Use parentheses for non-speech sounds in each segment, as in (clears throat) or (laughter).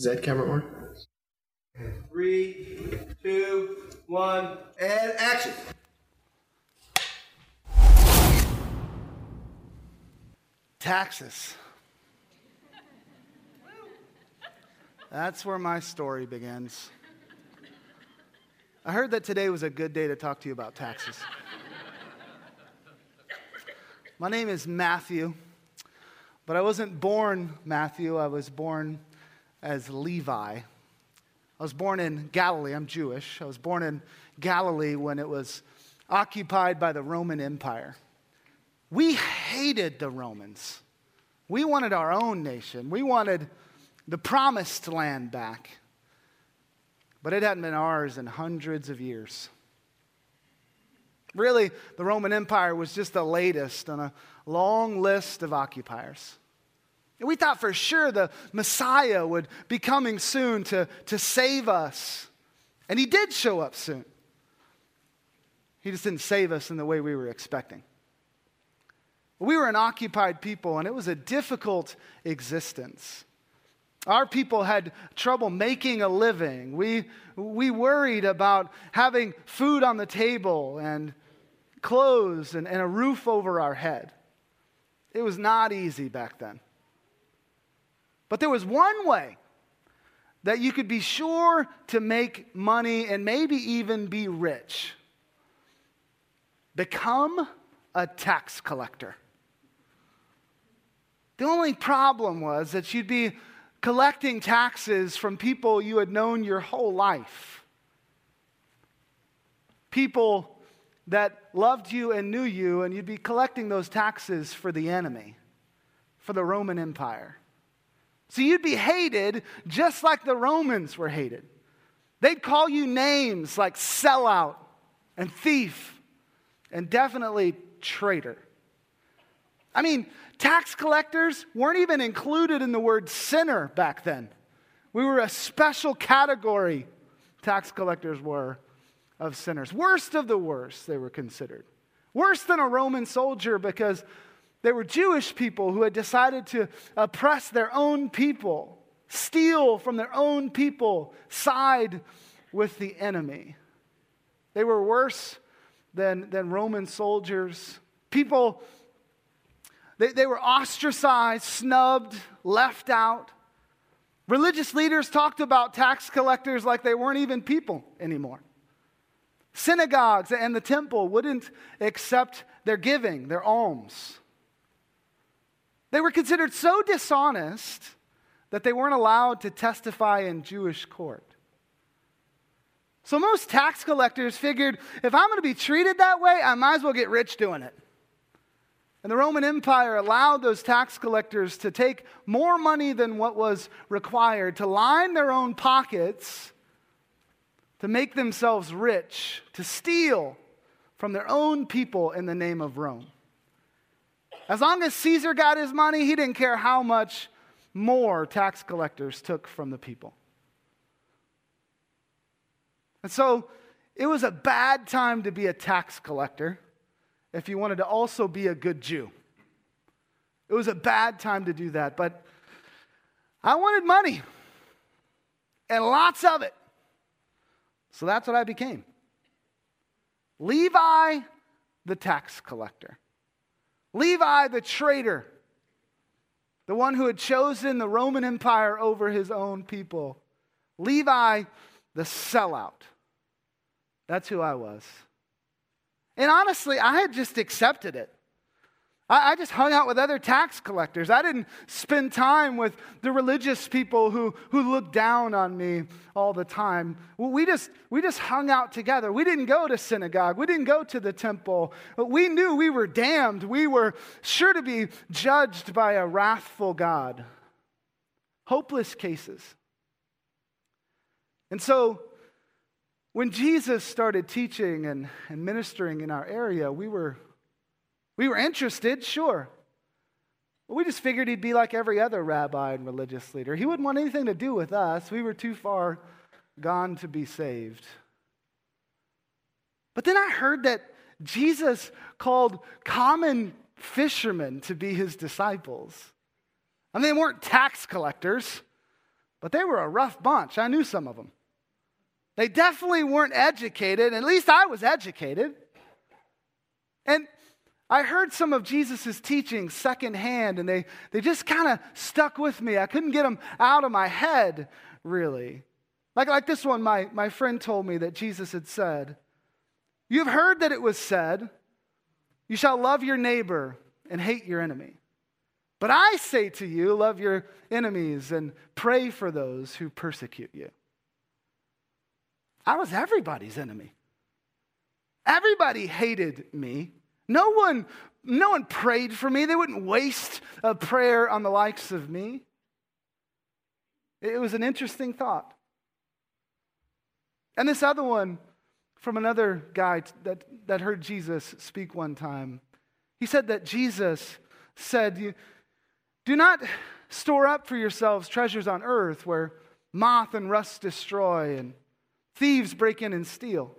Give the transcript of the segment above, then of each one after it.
Zed camera on. Three, two, one, and action. Taxes. That's where my story begins. I heard that today was a good day to talk to you about taxes. My name is Matthew, but I wasn't born Matthew. I was born as Levi. I was born in Galilee. I'm Jewish. I was born in Galilee when it was occupied by the Roman Empire. We hated the Romans. We wanted our own nation. We wanted the promised land back. But it hadn't been ours in hundreds of years. Really, the Roman Empire was just the latest on a long list of occupiers. And we thought for sure the Messiah would be coming soon to, to save us. And he did show up soon. He just didn't save us in the way we were expecting. We were an occupied people, and it was a difficult existence. Our people had trouble making a living. We, we worried about having food on the table and clothes and, and a roof over our head. It was not easy back then. But there was one way that you could be sure to make money and maybe even be rich become a tax collector. The only problem was that you'd be collecting taxes from people you had known your whole life. People that loved you and knew you, and you'd be collecting those taxes for the enemy, for the Roman Empire. So you'd be hated just like the Romans were hated. They'd call you names like sellout and thief and definitely traitor. I mean, tax collectors weren't even included in the word sinner back then. We were a special category, tax collectors were, of sinners. Worst of the worst, they were considered. Worse than a Roman soldier because they were Jewish people who had decided to oppress their own people, steal from their own people, side with the enemy. They were worse than, than Roman soldiers. People they, they were ostracized, snubbed, left out. Religious leaders talked about tax collectors like they weren't even people anymore. Synagogues and the temple wouldn't accept their giving, their alms. They were considered so dishonest that they weren't allowed to testify in Jewish court. So most tax collectors figured if I'm going to be treated that way, I might as well get rich doing it. And the Roman Empire allowed those tax collectors to take more money than what was required, to line their own pockets, to make themselves rich, to steal from their own people in the name of Rome. As long as Caesar got his money, he didn't care how much more tax collectors took from the people. And so it was a bad time to be a tax collector if you wanted to also be a good Jew. It was a bad time to do that, but I wanted money and lots of it. So that's what I became Levi the tax collector, Levi the traitor, the one who had chosen the Roman Empire over his own people, Levi the sellout. That's who I was. And honestly, I had just accepted it. I, just hung out with other tax collectors. I didn't spend time with the religious people who, who looked down on me all the time. We just, we just hung out together. We didn't go to synagogue. We didn't go to the temple. We knew we were damned. We were sure to be judged by a wrathful God. Hopeless cases. And so when Jesus started teaching and, and ministering in our area, we were, we were interested, sure. But we just figured he'd be like every other rabbi and religious leader. He wouldn't want anything to do with us. We were too far gone to be saved. But then I heard that Jesus called common fishermen to be his disciples. Mean, they weren't tax collectors. but they were a rough bunch. I knew some of them. They definitely weren't educated. At least I was educated. I heard some of Jesus' teachings secondhand, and they, they just kind of stuck with me. I couldn't get them out of my head, really. Like, like this one, my, my friend told me that Jesus had said, You've heard that it was said, You shall love your neighbor and hate your enemy. But I say to you, love your enemies and pray for those who persecute you. I was everybody's enemy. Everybody hated me. No one, no one prayed for me. They wouldn't waste a prayer on the likes of me. It was an interesting thought. And this other one from another guy that, that heard Jesus speak one time, he said that Jesus said, Do not store up for yourselves treasures on earth where moth and rust destroy and thieves break in and steal.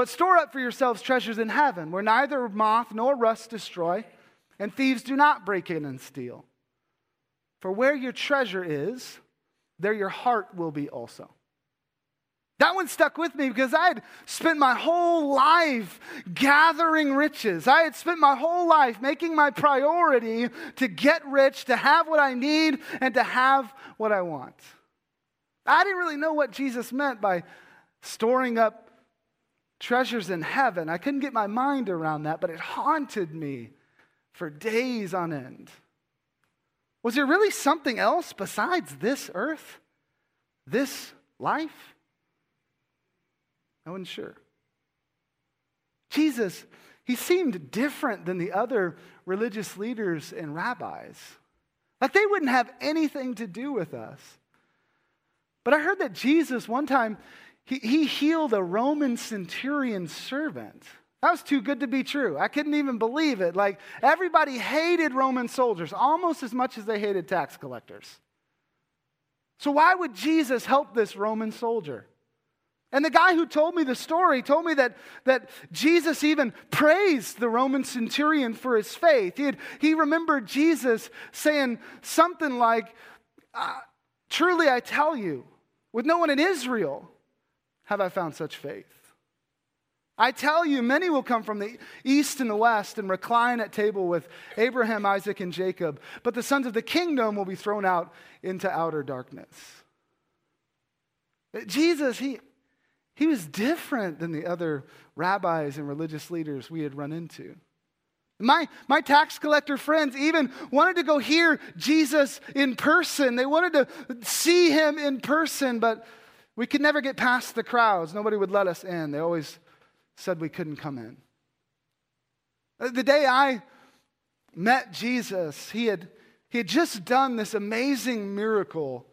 But store up for yourselves treasures in heaven, where neither moth nor rust destroy, and thieves do not break in and steal. For where your treasure is, there your heart will be also. That one stuck with me because I had spent my whole life gathering riches. I had spent my whole life making my priority to get rich, to have what I need, and to have what I want. I didn't really know what Jesus meant by storing up treasures in heaven. I couldn't get my mind around that, but it haunted me for days on end. Was there really something else besides this earth, this life? I wasn't sure. Jesus, he seemed different than the other religious leaders and rabbis. Like they wouldn't have anything to do with us. But I heard that Jesus, one time, he, he healed a Roman centurion servant. That was too good to be true. I couldn't even believe it. Like everybody hated Roman soldiers almost as much as they hated tax collectors. So, why would Jesus help this Roman soldier? And the guy who told me the story told me that, that Jesus even praised the Roman centurion for his faith. He, had, he remembered Jesus saying something like, uh, Truly I tell you, with no one in Israel have I found such faith. I tell you, many will come from the east and the west and recline at table with Abraham, Isaac, and Jacob, but the sons of the kingdom will be thrown out into outer darkness. Jesus, he, he was different than the other rabbis and religious leaders we had run into. My, my tax collector friends even wanted to go hear Jesus in person. They wanted to see him in person, but we could never get past the crowds. Nobody would let us in. They always said we couldn't come in. Uh, the day I met Jesus, he had, he had just done this amazing miracle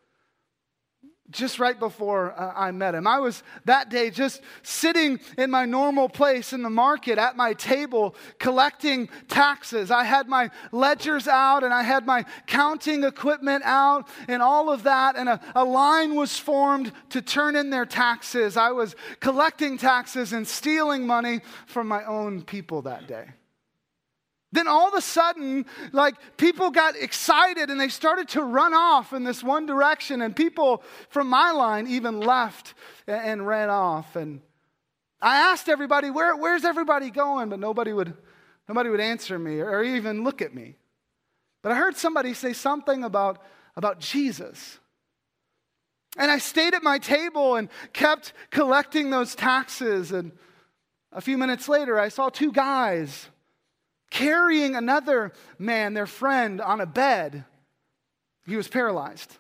just right before uh, I met him. I was that day just sitting in my normal place in the market at my table collecting taxes. I had my ledgers out and I had my counting equipment out and all of that, and a, a line was formed to turn in their taxes. I was collecting taxes and stealing money from my own people that day. Then all of a sudden, like people got excited and they started to run off in this one direction, and people from my line even left and, ran off. And I asked everybody, Where, where's everybody going? But nobody would, nobody would answer me or, or even look at me. But I heard somebody say something about, about Jesus. And I stayed at my table and kept collecting those taxes. And a few minutes later, I saw two guys carrying another man, their friend, on a bed. He was paralyzed.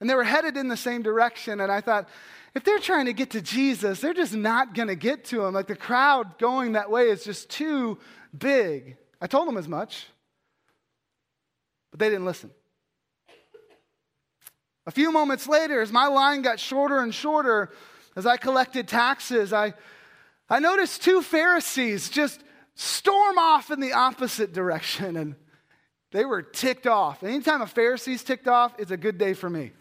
And they were headed in the same direction. And I thought, if they're trying to get to Jesus, they're just not going to get to him. Like the crowd going that way is just too big. I told them as much, but they didn't listen. A few moments later, as my line got shorter and shorter, as I collected taxes, I, I noticed two Pharisees just storm off in the opposite direction. And they were ticked off. Anytime a Pharisee's ticked off, it's a good day for me.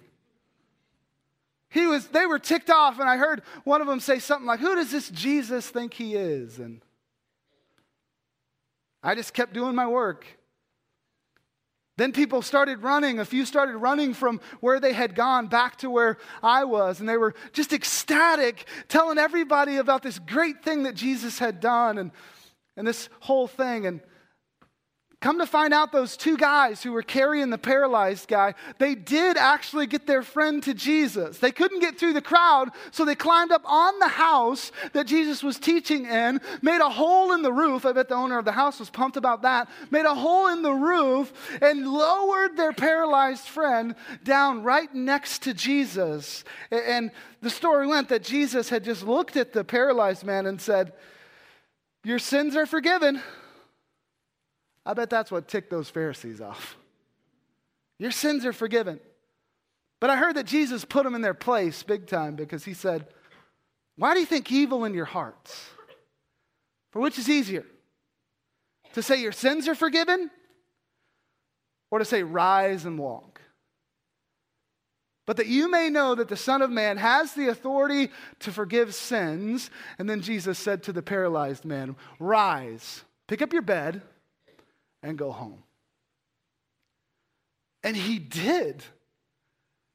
He was, they were ticked off, and I heard one of them say something like, Who does this Jesus think he is? And I just kept doing my work. Then people started running. A few started running from where they had gone back to where I was. And they were just ecstatic, telling everybody about this great thing that Jesus had done and, and this whole thing. And Come to find out, those two guys who were carrying the paralyzed guy, they did actually get their friend to Jesus. They couldn't get through the crowd, so they climbed up on the house that Jesus was teaching in, made a hole in the roof. I bet the owner of the house was pumped about that. Made a hole in the roof and lowered their paralyzed friend down right next to Jesus. And the story went that Jesus had just looked at the paralyzed man and said, Your sins are forgiven. I bet that's what ticked those Pharisees off. Your sins are forgiven. But I heard that Jesus put them in their place big time because he said, Why do you think evil in your hearts? For which is easier? To say your sins are forgiven or to say rise and walk? But that you may know that the Son of Man has the authority to forgive sins. And then Jesus said to the paralyzed man, Rise, pick up your bed and go home. And he did.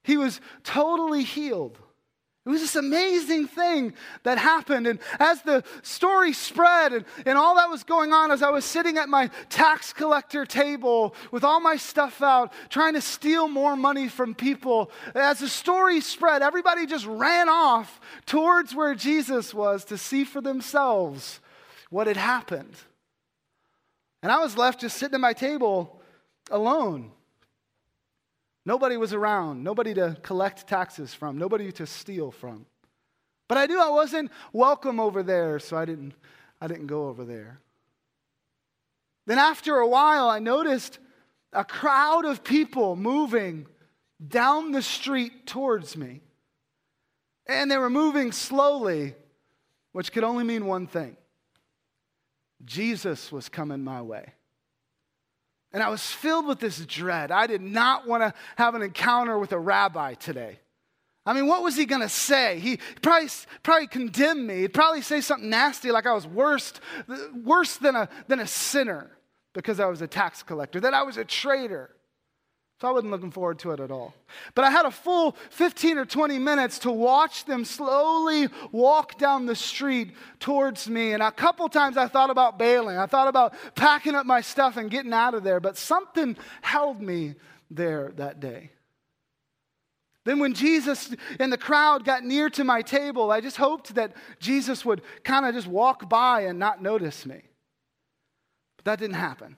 He was totally healed. It was this amazing thing that happened. And as the story spread and, and all that was going on, as I was sitting at my tax collector table with all my stuff out, trying to steal more money from people, as the story spread, everybody just ran off towards where Jesus was to see for themselves what had happened. And I was left just sitting at my table alone. Nobody was around, nobody to collect taxes from, nobody to steal from. But I knew I wasn't welcome over there, so I didn't, I didn't go over there. Then after a while, I noticed a crowd of people moving down the street towards me. And they were moving slowly, which could only mean one thing Jesus was coming my way. And I was filled with this dread. I did not want to have an encounter with a rabbi today. I mean, what was he going to say? He probably, probably condemn me. He'd probably say something nasty like I was worse, worse than, a, than a sinner because I was a tax collector, that I was a traitor. So I wasn't looking forward to it at all. But I had a full 15 or 20 minutes to watch them slowly walk down the street towards me. And a couple times I thought about bailing. I thought about packing up my stuff and getting out of there. But something held me there that day. Then, when Jesus and the crowd got near to my table, I just hoped that Jesus would kind of just walk by and not notice me. But that didn't happen.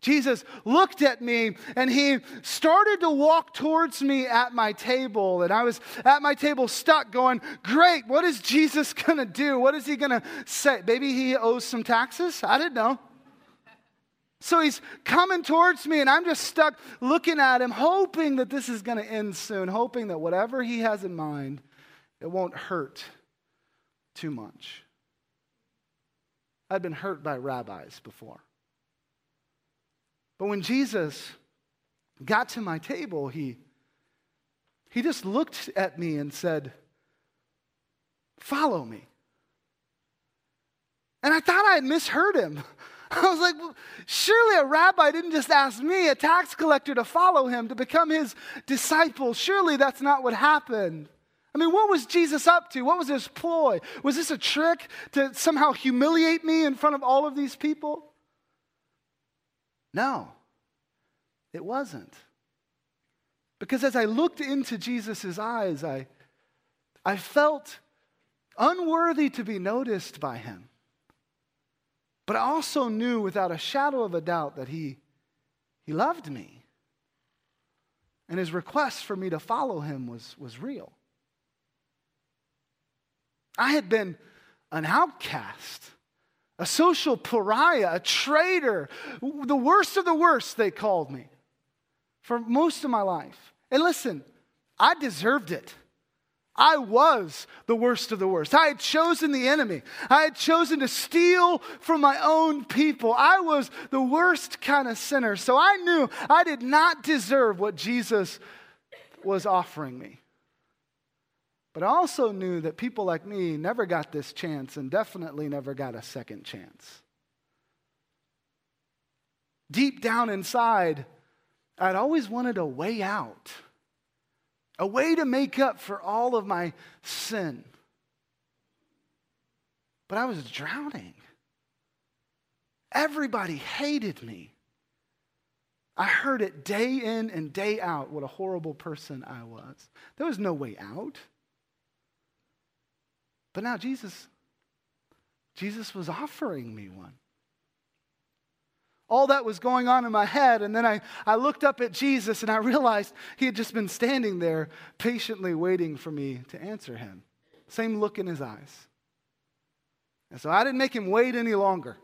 Jesus looked at me and he started to walk towards me at my table. And I was at my table stuck going, Great, what is Jesus (laughs) gonna do? What is he gonna say? Maybe he owes some taxes? I didn't know. So he's coming towards me, and I'm just stuck looking at him, hoping that this is gonna end soon, hoping that whatever he has in mind, it won't hurt too much. I've been hurt by rabbis before. But when Jesus got to my table, he, he just looked at me and said, Follow me. And I thought I had misheard him. (laughs) I was like, well, surely a rabbi didn't just ask me, a tax collector, to follow him, to become his disciple. Surely that's not what happened. I mean, what was Jesus up to? What was his ploy? Was this a trick to somehow humiliate me in front of all of these people? No, it wasn't. Because as I looked into Jesus' eyes, I, I felt unworthy to be noticed by him. But I also knew without a shadow of a doubt that he, he loved me. And his request for me to follow him was, was real. I had been an outcast a social pariah, a traitor, the worst of the worst, they called me for most of my life. And listen, I deserved it. I was the worst of the worst. I had chosen the enemy. I had chosen to steal from my own people. I was the worst kind of sinner. So I knew I did not deserve what Jesus was offering me. But I also knew that people like me never got this chance and definitely never got a second chance. Deep down inside, I'd always wanted a way out, a way to make up for all of my sin. But I was drowning. Everybody hated me. I heard it day in and day out what a horrible person I was. There was no way out. But now Jesus, Jesus was offering me one. All that was going on in my head, and then I, I looked up at Jesus and I realized he had just been standing there patiently waiting for me to answer him. Same look in his eyes. And so I didn't make him wait any longer.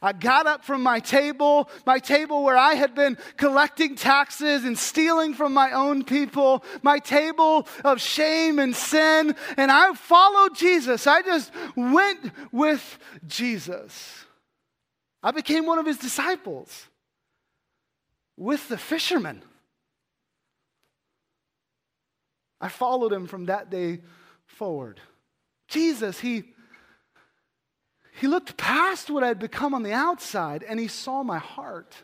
I got up from my table, my table where I had been collecting taxes and stealing from my own people, my table of shame and sin, and I followed Jesus. I just went with Jesus. I became one of his disciples with the fishermen. I followed him from that day forward. Jesus, he he looked past what I'd become on the outside and he saw my heart.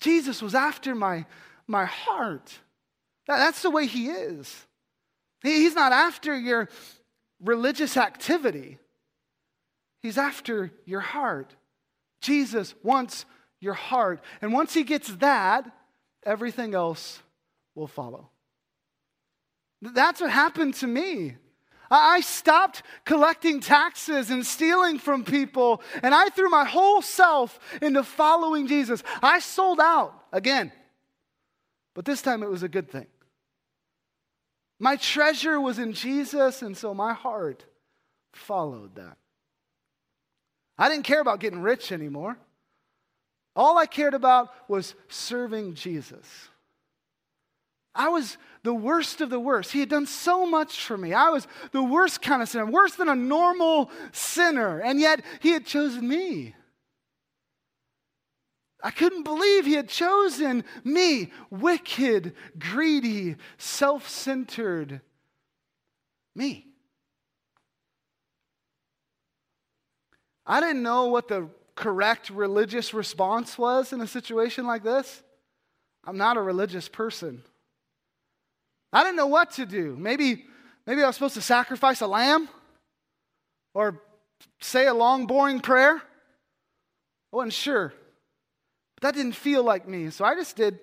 Jesus was after my, my heart. That, that's the way he is. He, he's not after your religious activity, he's after your heart. Jesus wants your heart. And once he gets that, everything else will follow. That's what happened to me. I stopped collecting taxes and stealing from people, and I threw my whole self into following Jesus. I sold out again, but this time it was a good thing. My treasure was in Jesus, and so my heart followed that. I didn't care about getting rich anymore. All I cared about was serving Jesus. I was the worst of the worst. He had done so much for me. I was the worst kind of sinner, worse than a normal sinner, and yet He had chosen me. I couldn't believe He had chosen me, wicked, greedy, self centered me. I didn't know what the correct religious response was in a situation like this. I'm not a religious person. I didn't know what to do. Maybe, maybe I was supposed to sacrifice a lamb or say a long, boring prayer. I wasn't sure. But that didn't feel like me. So I just did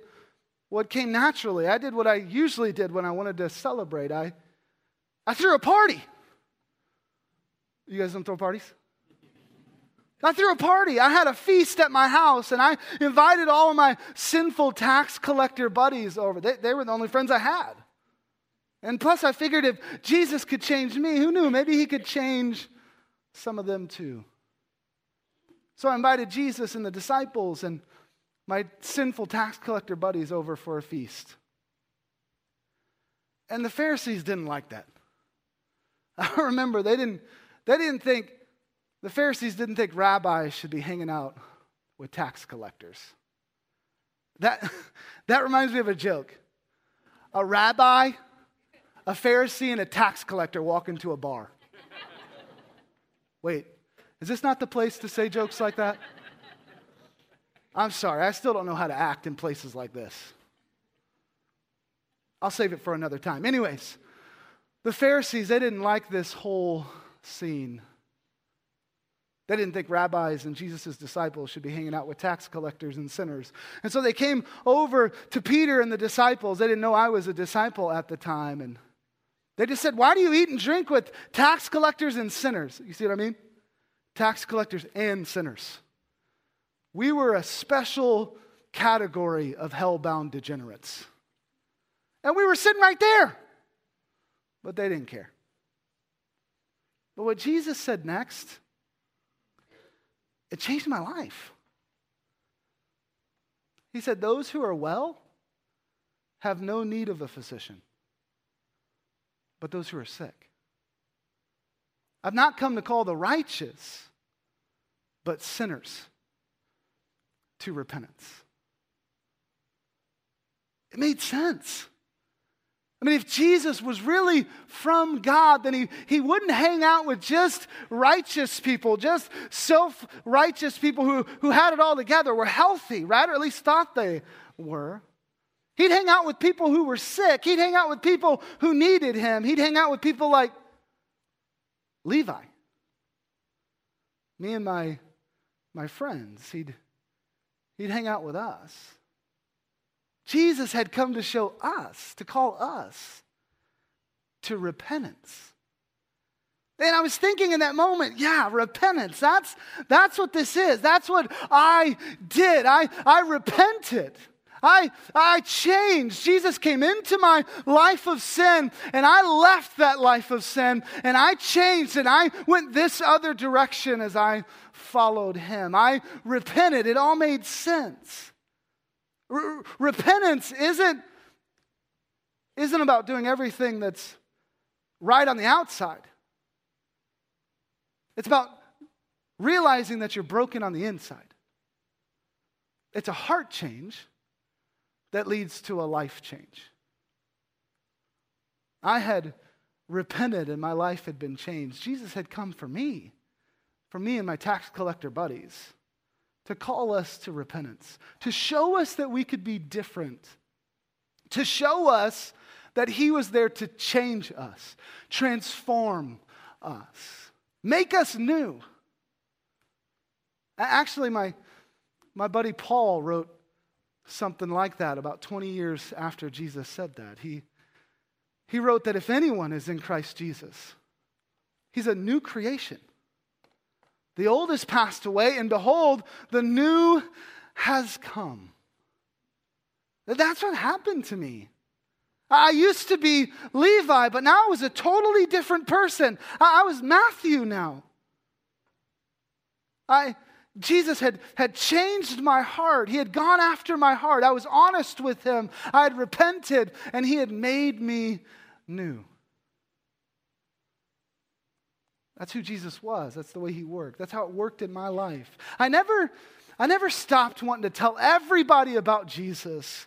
what came naturally. I did what I usually did when I wanted to celebrate. I, I threw a party. You guys don't throw parties? I threw a party. I had a feast at my house, and I invited all of my sinful tax collector buddies over. They, they were the only friends I had. And plus, I figured if Jesus could change me, who knew? Maybe he could change some of them too. So I invited Jesus and the disciples and my sinful tax collector buddies over for a feast. And the Pharisees didn't like that. (laughs) I remember they didn't, they didn't think, the Pharisees didn't think rabbis should be hanging out with tax collectors. That, (laughs) that reminds me of a joke. A rabbi a Pharisee and a tax collector walk into a bar. Wait, is this not the place to say jokes like that? I'm sorry, I still don't know how to act in places like this. I'll save it for another time. Anyways, the Pharisees, they didn't like this whole scene. They didn't think rabbis and Jesus' disciples should be hanging out with tax collectors and sinners. And so they came over to Peter and the disciples. They didn't know I was a disciple at the time. And they just said, Why do you eat and drink with tax collectors and sinners? You see what I mean? Tax collectors and sinners. We were a special category of hell bound degenerates. And we were sitting right there. But they didn't care. But what Jesus said next, it changed my life. He said, Those who are well have no need of a physician but those who are sick. I've not come to call the righteous, but sinners to repentance. It made sense. I mean, if Jesus was really from God, then he, he wouldn't hang out with just righteous people, just self righteous people who, who had it all together, were healthy, right? Or at least thought they were. He'd hang out with people who were sick. He'd hang out with people who needed him. He'd hang out with people like Levi, me and my, my friends. He'd, he'd hang out with us. Jesus had come to show us, to call us to repentance. And I was thinking in that moment, yeah, repentance. That's, that's what this is. That's what I did. I, I repented. I, I changed. Jesus came into my life of sin and I left that life of sin and I changed and I went this other direction as I followed him. I repented. It all made sense. R- repentance isn't, isn't about doing everything that's right on the outside. It's about realizing that you're broken on the inside. It's a heart change that leads to a life change. I had repented and my life had been changed. Jesus had come for me, for me and my tax collector buddies to call us to repentance, to show us that we could be different, to show us that He was there to change us, transform us, make us new. Actually, my, my buddy Paul wrote something like that about 20 years after Jesus said that. He, he wrote that if anyone is in Christ Jesus, he's a new creation. The old has passed away, and behold, the new has come. That's what happened to me. I used to be Levi, but now I was a totally different person. I was Matthew now. I, Jesus had, had changed my heart. He had gone after my heart. I was honest with him. I had repented, and he had made me new. That's who Jesus was. That's the way he worked. That's how it worked in my life. I never, I never stopped wanting to tell everybody about Jesus.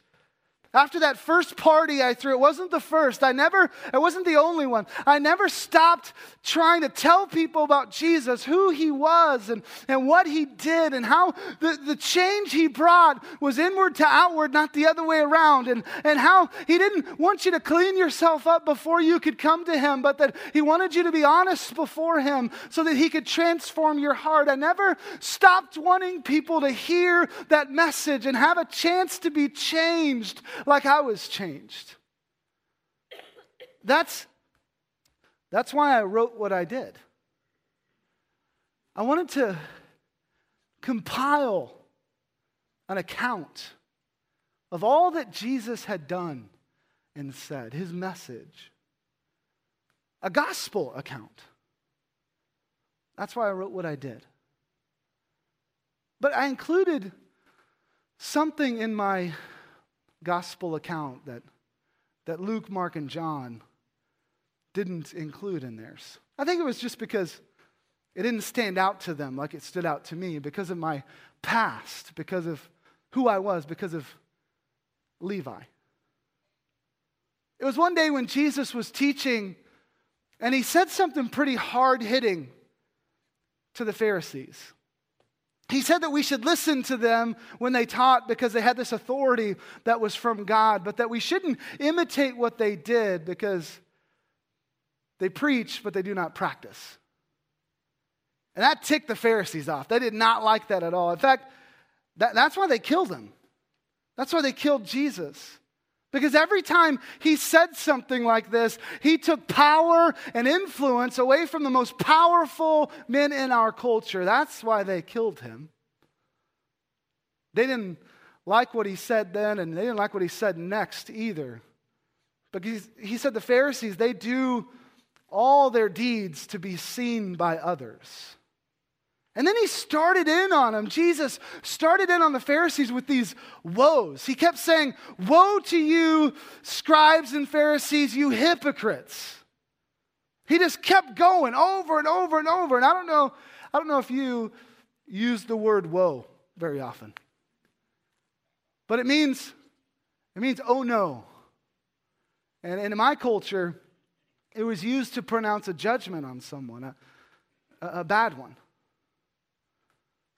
After that first party I threw, it wasn't the first. I never, it wasn't the only one. I never stopped trying to tell people about Jesus, who he was and, and what he did and how the, the change he brought was inward to outward, not the other way around. And, and how he didn't want you to clean yourself up before you could come to him, but that he wanted you to be honest before him so that he could transform your heart. I never stopped wanting people to hear that message and have a chance to be changed like I was changed. That's, that's why I wrote what I did. I wanted to compile an account of all that Jesus had done and said, his message, a gospel account. That's why I wrote what I did. But I included something in my gospel account that, that Luke, Mark, and John didn't include in theirs. I think it was just because it didn't stand out to them like it stood out to me because of my past, because of who I was, because of Levi. It was one day when Jesus was teaching, and he said something pretty hard hitting to the Pharisees. He said that we should listen to them when they taught because they had this authority that was from God, but that we shouldn't imitate what they did because they preach, but they do not practice. And that ticked the Pharisees off. They did not like that at all. In fact, that, that's why they killed him. That's why they killed Jesus. Because every time he said something like this, he took power and influence away from the most powerful men in our culture. That's why they killed him. They didn't like what he said then, and they didn't like what he said next either. But he said the Pharisees, they do all their deeds to be seen by others. And then he started in on them. Jesus started in on the Pharisees with these woes. He kept saying, Woe to you, scribes and Pharisees, you hypocrites. He just kept going over and over and over. And I don't know, I don't know if you use the word woe very often. But it means, it means, oh no. And in my culture, it was used to pronounce a judgment on someone, a, a, bad one.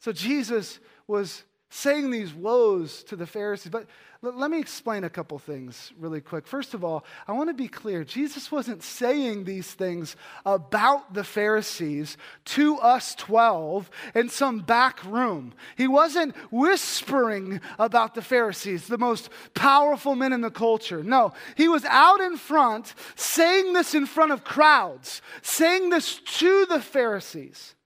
So Jesus was saying these woes to the Pharisees. But let me explain a couple things really quick. First of all, I want to be clear Jesus wasn't saying these things about the Pharisees to us 12 in some back room. He wasn't whispering about the Pharisees, the most powerful men in the culture. No, he was out in front saying this in front of crowds, saying this to the Pharisees.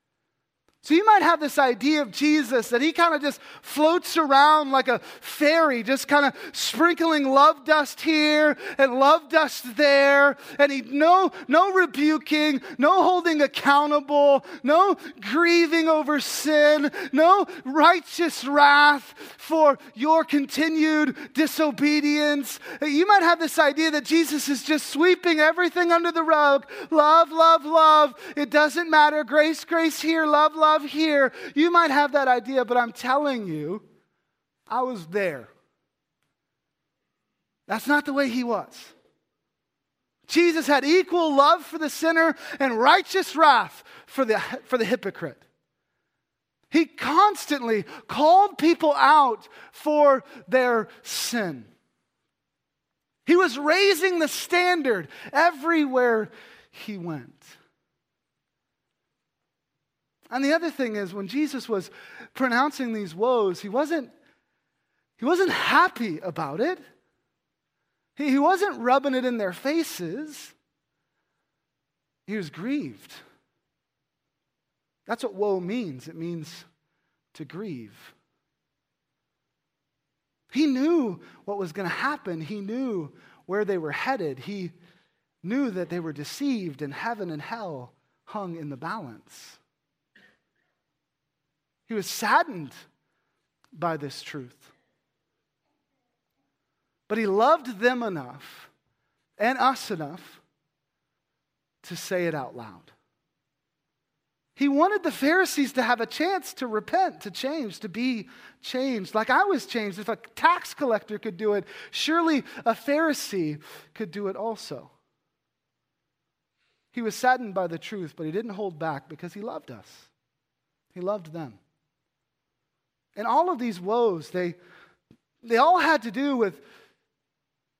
So you might have this idea of Jesus that he kind of just floats around like a fairy, just kind of sprinkling love dust here and love dust there. And he no, no rebuking, no holding accountable, no grieving over sin, no righteous wrath for your continued disobedience. You might have this idea that Jesus is just sweeping everything under the rug. Love, love, love. It doesn't matter. Grace, grace here, love, love here. You might have that idea, but I'm telling you, I was there. That's not the way he was. Jesus had equal love for the sinner and righteous wrath for the, for the hypocrite. He constantly called people out for their sin. He was raising the standard everywhere he went. And the other thing is, when Jesus was pronouncing these woes, he wasn't, he wasn't happy about it. He, he wasn't rubbing it in their faces. He was grieved. That's what woe means it means to grieve. He knew what was going to happen, he knew where they were headed, he knew that they were deceived, and heaven and hell hung in the balance. He was saddened by this truth. But he loved them enough and us enough to say it out loud. He wanted the Pharisees to have a chance to repent, to change, to be changed. Like I was changed. If a tax collector could do it, surely a Pharisee could do it also. He was saddened by the truth, but he didn't hold back because he loved us. He loved them. And all of these woes, they, they all had to do with,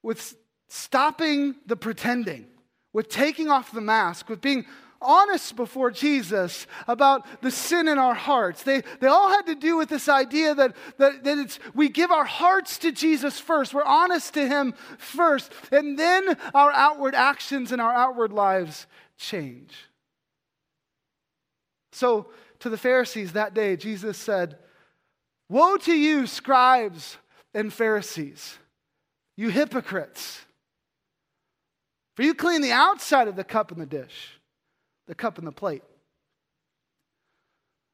with stopping the pretending, with taking off the mask, with being honest before Jesus about the sin in our hearts. They, they all had to do with this idea that, that, that it's, we give our hearts to Jesus first. We're honest to Him first. And then our outward actions and our outward lives change. So, to the Pharisees that day, Jesus said, Woe to you, scribes and Pharisees, you hypocrites! For you clean the outside of the cup and the dish, the cup and the plate.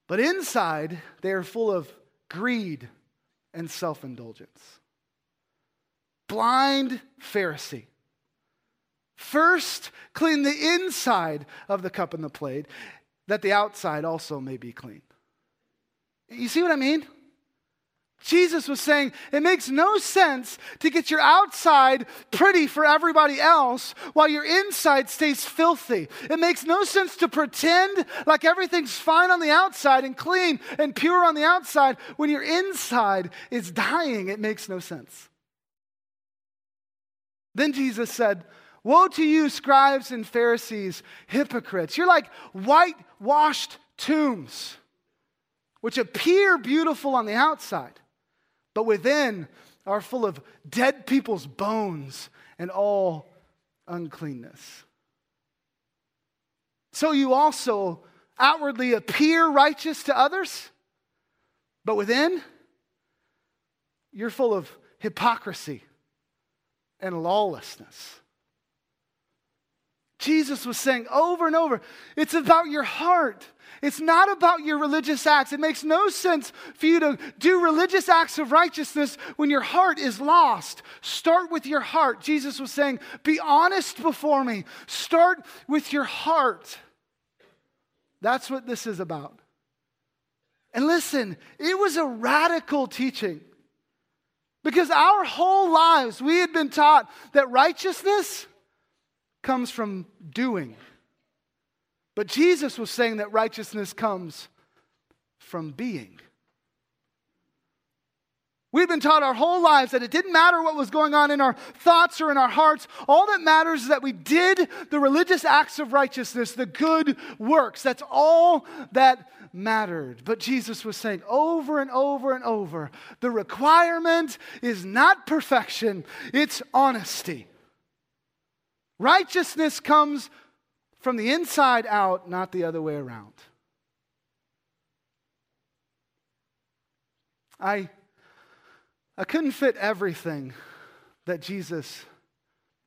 But inside, they are full of greed and self indulgence. Blind Pharisee. First, clean the inside of the cup and the plate, that the outside also may be clean. You see what I mean? Jesus was saying it makes no sense to get your outside pretty for everybody else while your inside stays filthy. It makes no sense to pretend like everything's fine on the outside and clean and pure on the outside when your inside is dying. It makes no sense. Then Jesus said, Woe to you, scribes and Pharisees, hypocrites! You're like whitewashed tombs, which appear beautiful on the outside but within are full of dead people's bones and all uncleanness. So you also outwardly appear righteous to others, but within, you're full of hypocrisy and lawlessness. Jesus was saying over and over, it's about your heart. It's not about your religious acts. It makes no sense for you to do religious acts of righteousness when your heart is lost. Start with your heart. Jesus was saying, Be honest before me. Start with your heart. That's what this is about. And listen, it was a radical teaching. Because our whole lives, we had been taught that righteousness comes from doing. But Jesus was saying that righteousness comes from being. We've been taught our whole lives that it didn't matter what was going on in our thoughts or in our hearts. All that matters is that we did the religious acts of righteousness, the good works. That's all that mattered. But Jesus was saying over and over and over the requirement is not perfection, it's honesty. Righteousness comes from the inside out, not the other way around. I I couldn't fit everything that Jesus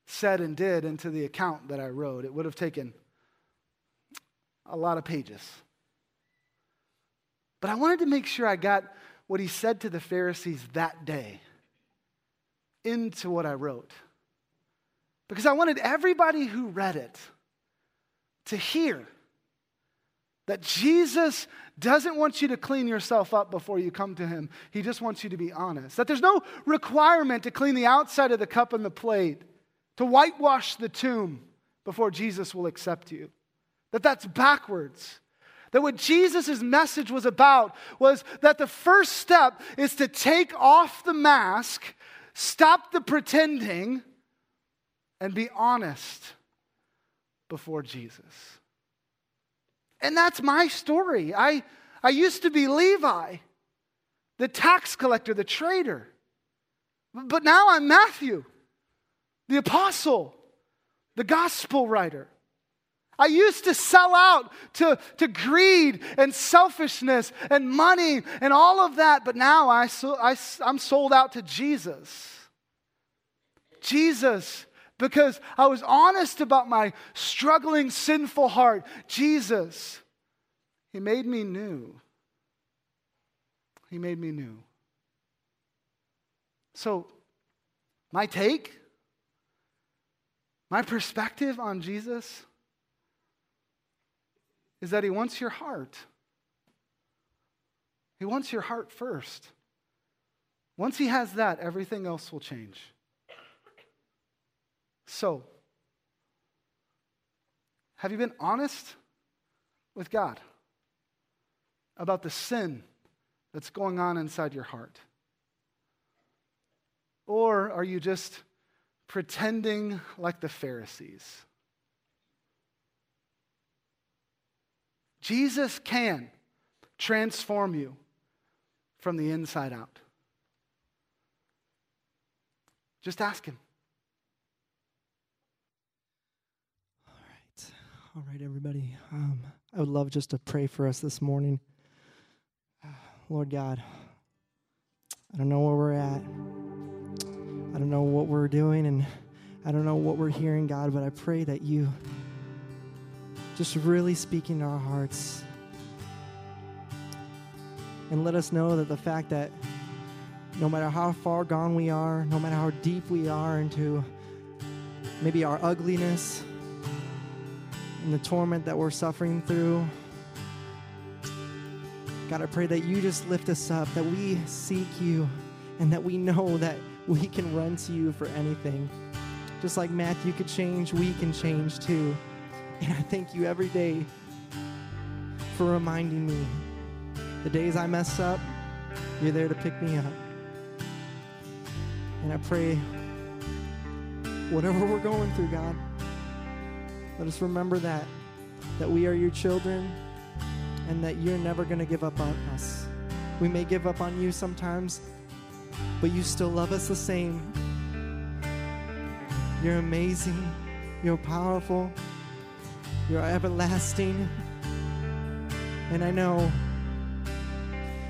said and did into the account that I wrote. It would have taken a lot of pages. But I wanted to make sure I got what he said to the Pharisees that day into what I wrote. Because I wanted everybody who read it to hear that Jesus doesn't want you to clean yourself up before you come to him. He just wants you to be honest. That there's no requirement to clean the outside of the cup and the plate, to whitewash the tomb before Jesus will accept you. That that's backwards. That what Jesus' message was about was that the first step is to take off the mask, stop the pretending, and be honest before Jesus. And that's my story. I, I used to be Levi, the tax collector, the traitor. But now I'm Matthew, the apostle, the gospel writer. I used to sell out to, to greed and selfishness and money and all of that, but now I, I, I'm sold out to Jesus. Jesus because I was honest about my struggling, sinful heart. Jesus, He made me new. He made me new. So, my take, my perspective on Jesus is that He wants your heart. He wants your heart first. Once He has that, everything else will change. So, have you been honest with God about the sin that's going on inside your heart? Or are you just pretending like the Pharisees? Jesus can transform you from the inside out. Just ask Him. All right, everybody. Um, I would love just to pray for us this morning. (sighs) Lord God, I don't know where we're at. I don't know what we're doing, and I don't know what we're hearing, God, but I pray that you just really speak into our hearts. And let us know that the fact that no matter how far gone we are, no matter how deep we are into maybe our ugliness, and the torment that we're suffering through. God, I pray that you just lift us up, that we seek you, and that we know that we can run to you for anything. Just like Matthew could change, we can change too. And I thank you every day for reminding me the days I mess up, you're there to pick me up. And I pray, whatever we're going through, God, let us remember that, that we are your children and that you're never going to give up on us. We may give up on you sometimes, but you still love us the same. You're amazing. You're powerful. You're everlasting. And I know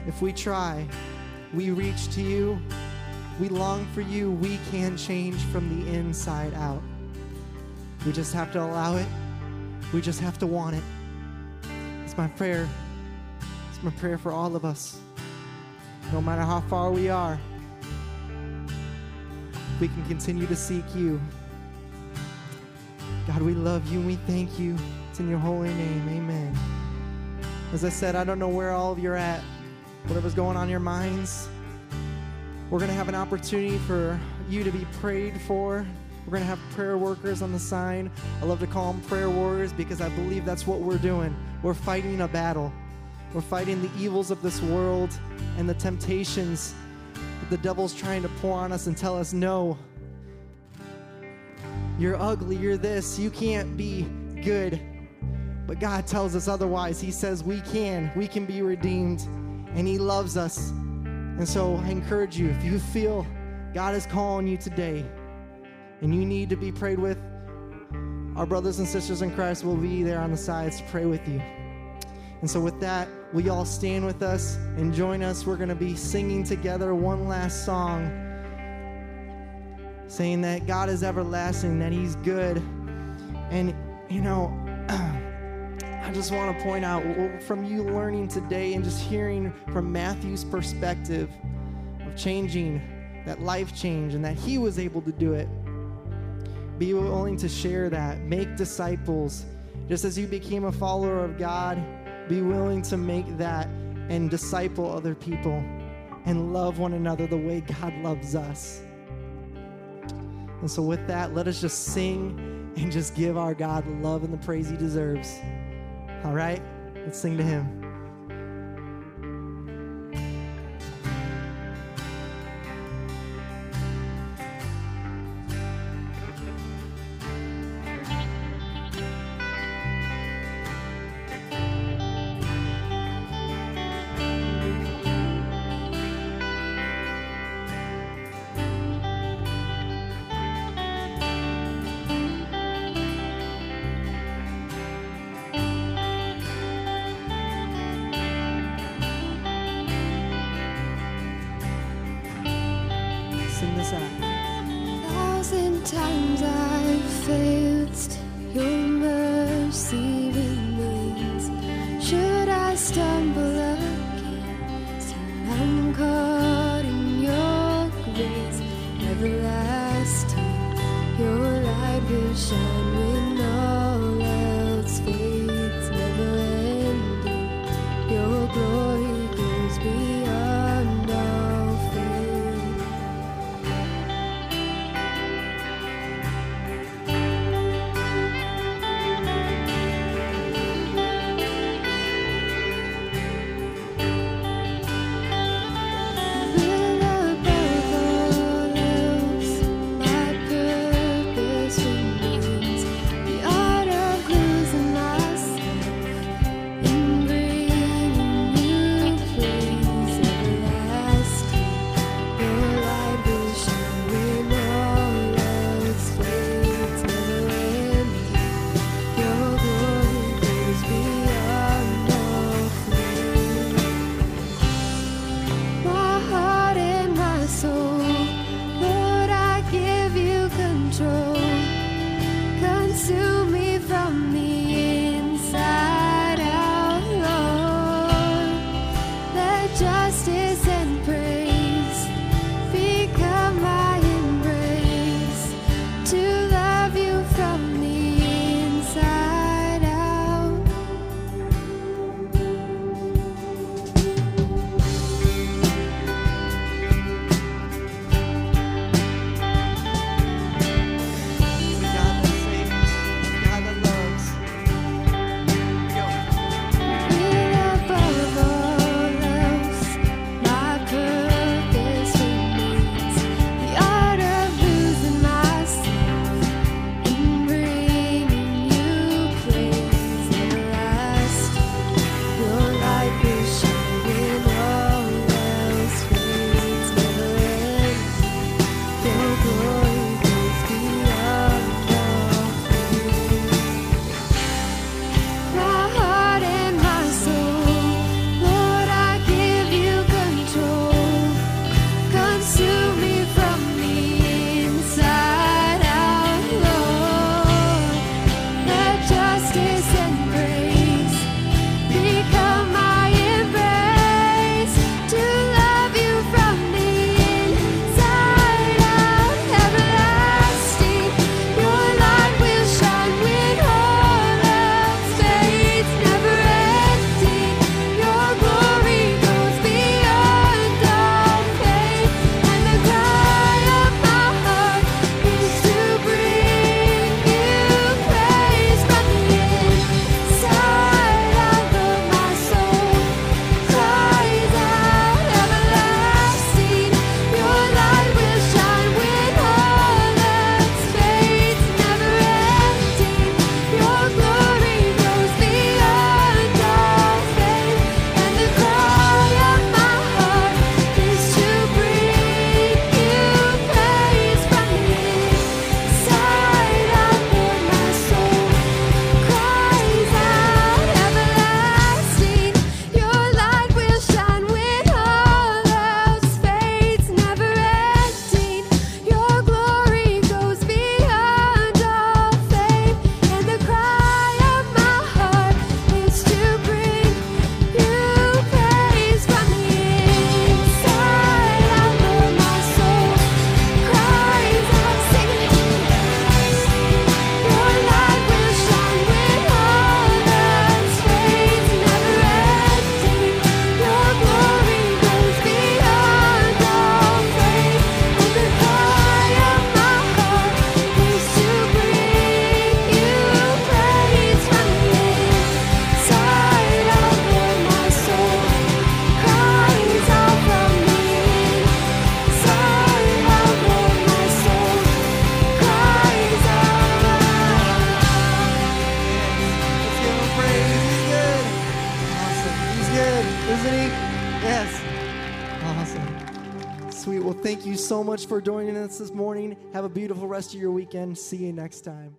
if we try, we reach to you, we long for you, we can change from the inside out. We just have to allow it. We just have to want it. It's my prayer. It's my prayer for all of us. No matter how far we are, we can continue to seek you. God, we love you and we thank you. It's in your holy name. Amen. As I said, I don't know where all of you are at, whatever's going on in your minds. We're going to have an opportunity for you to be prayed for We're going to have prayer workers on the sign. I love to call them prayer warriors because I believe that's what we're doing. We're fighting a battle. We're fighting the evils of this world and the temptations that the devil's trying to pour on us and tell us, no, you're ugly, you're this, you can't be good. But God tells us otherwise. He says we can, we can be redeemed, and He loves us. And so I encourage you, if you feel God is calling you today and you need to be prayed with, our brothers and sisters in Christ will be there on the sides to pray with you. And so, with that, will you all stand with us and join us? We're going to be singing together one last song saying that God is everlasting, that He's good. And, you know, (clears throat) I just want to point out from you learning today and just hearing from Matthew's perspective of changing that life change and that he was able to do it. Be willing to share that, make disciples. Just as you became a follower of God, be willing to make that and disciple other people and love one another the way God loves us. And so, with that, let us just sing and just give our God the love and the praise he deserves. All right? Let's sing to him. 就可。See you next time.